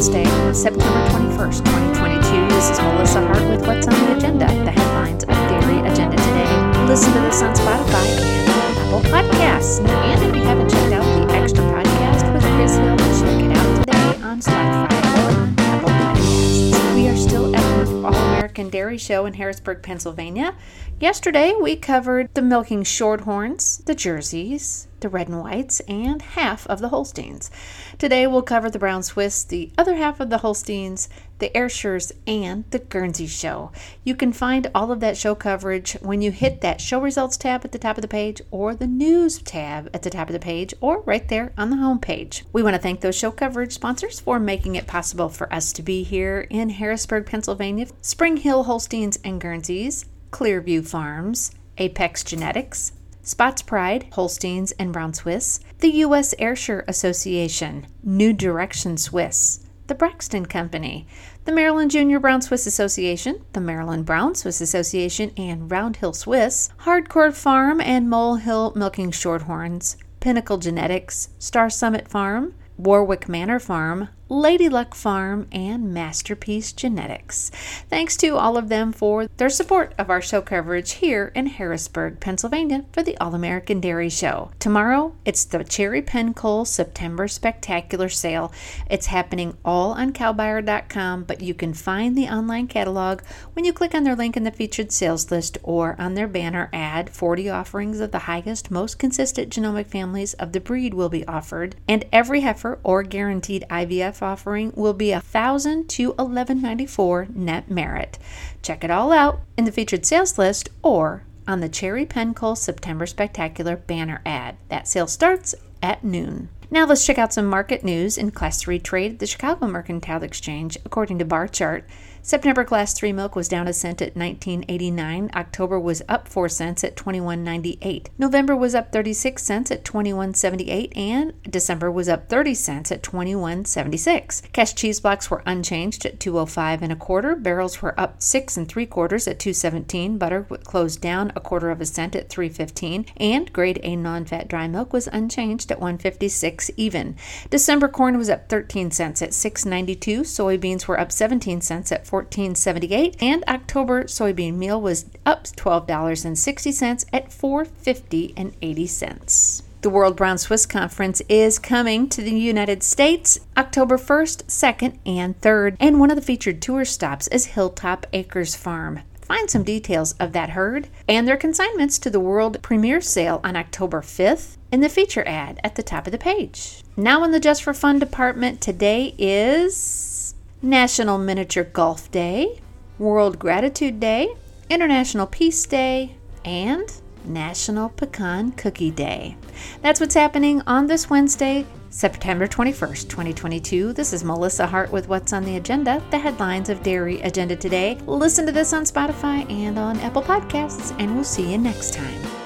Wednesday, September 21st, 2022. This is Melissa Hart with What's on the Agenda, the headlines of Dairy Agenda today. Listen to this on Spotify and Apple Podcasts. And if you haven't checked out the extra podcast with Chris Hill, check it out today on Spotify or on Apple Podcasts. We are still at the All American Dairy Show in Harrisburg, Pennsylvania. Yesterday, we covered the milking shorthorns, the jerseys, the red and whites, and half of the Holsteins. Today, we'll cover the brown Swiss, the other half of the Holsteins, the Ayrshires, and the Guernsey show. You can find all of that show coverage when you hit that show results tab at the top of the page or the news tab at the top of the page or right there on the home page. We want to thank those show coverage sponsors for making it possible for us to be here in Harrisburg, Pennsylvania. Spring Hill Holsteins and Guernseys, Clearview Farms, Apex Genetics, Spots Pride, Holsteins and Brown Swiss, the U.S. Ayrshire Association, New Direction Swiss, the Braxton Company, the Maryland Junior Brown Swiss Association, the Maryland Brown Swiss Association, and Round Hill Swiss, Hardcore Farm and Mole Hill Milking Shorthorns, Pinnacle Genetics, Star Summit Farm, Warwick Manor Farm, Lady Luck Farm, and Masterpiece Genetics. Thanks to all of them for their support of our show coverage here in Harrisburg, Pennsylvania for the All American Dairy Show. Tomorrow, it's the Cherry Pencoal September Spectacular Sale. It's happening all on cowbuyer.com, but you can find the online catalog when you click on their link in the featured sales list or on their banner ad. 40 offerings of the highest, most consistent genomic families of the breed will be offered, and every heifer or guaranteed IVF offering will be a thousand to eleven ninety four net merit. Check it all out in the featured sales list or on the Cherry Pencoal September Spectacular banner ad. That sale starts at noon. Now let's check out some market news in Class 3 trade at the Chicago Mercantile Exchange. According to Barchart, September Class 3 milk was down a cent at 19.89. October was up 4 cents at 21.98. November was up 36 cents at 21.78 and December was up 30 cents at 21.76. Cash cheese blocks were unchanged at 205 and a quarter. Barrels were up 6 and 3 quarters at 217. Butter closed down a quarter of a cent at 315 and grade A non-fat dry milk was unchanged at 156 even. December corn was up 13 cents at 6.92. Soybeans were up 17 cents at 14.78 and October soybean meal was up $12.60 at 4.50 and 80 cents. The World Brown Swiss Conference is coming to the United States October 1st, 2nd, and 3rd, and one of the featured tour stops is Hilltop Acres Farm. Find some details of that herd and their consignments to the world premiere sale on October 5th in the feature ad at the top of the page. Now, in the Just for Fun department, today is National Miniature Golf Day, World Gratitude Day, International Peace Day, and National Pecan Cookie Day. That's what's happening on this Wednesday, September 21st, 2022. This is Melissa Hart with What's on the Agenda, the headlines of Dairy Agenda today. Listen to this on Spotify and on Apple Podcasts, and we'll see you next time.